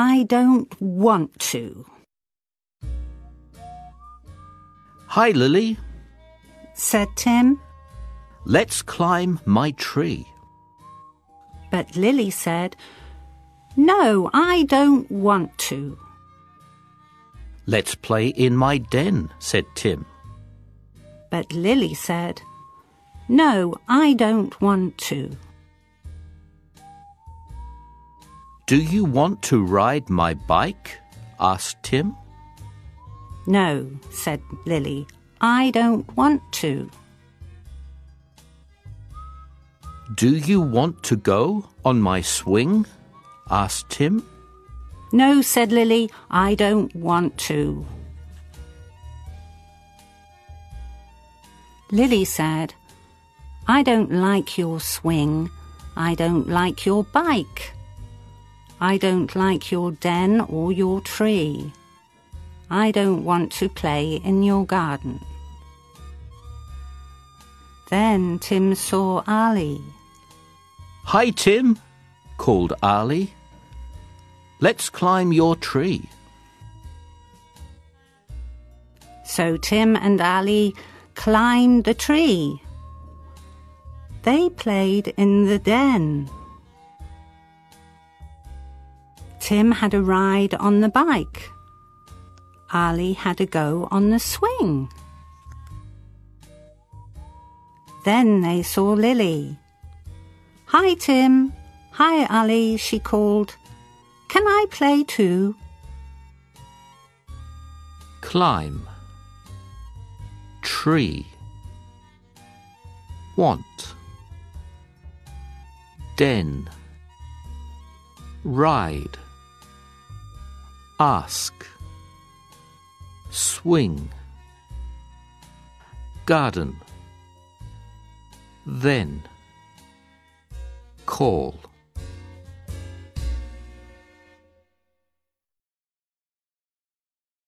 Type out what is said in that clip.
I don't want to. Hi, Lily. said Tim. Let's climb my tree. But Lily said, No, I don't want to. Let's play in my den, said Tim. But Lily said, No, I don't want to. Do you want to ride my bike? asked Tim. No, said Lily, I don't want to. Do you want to go on my swing? asked Tim. No, said Lily, I don't want to. Lily said, I don't like your swing. I don't like your bike. I don't like your den or your tree. I don't want to play in your garden. Then Tim saw Ali. Hi, Tim, called Ali. Let's climb your tree. So Tim and Ali climbed the tree. They played in the den. Tim had a ride on the bike. Ali had a go on the swing. Then they saw Lily. Hi, Tim. Hi, Ali, she called. Can I play too? Climb. Tree. Want. Den. Ride. Ask. Swing. Garden. Then. Call.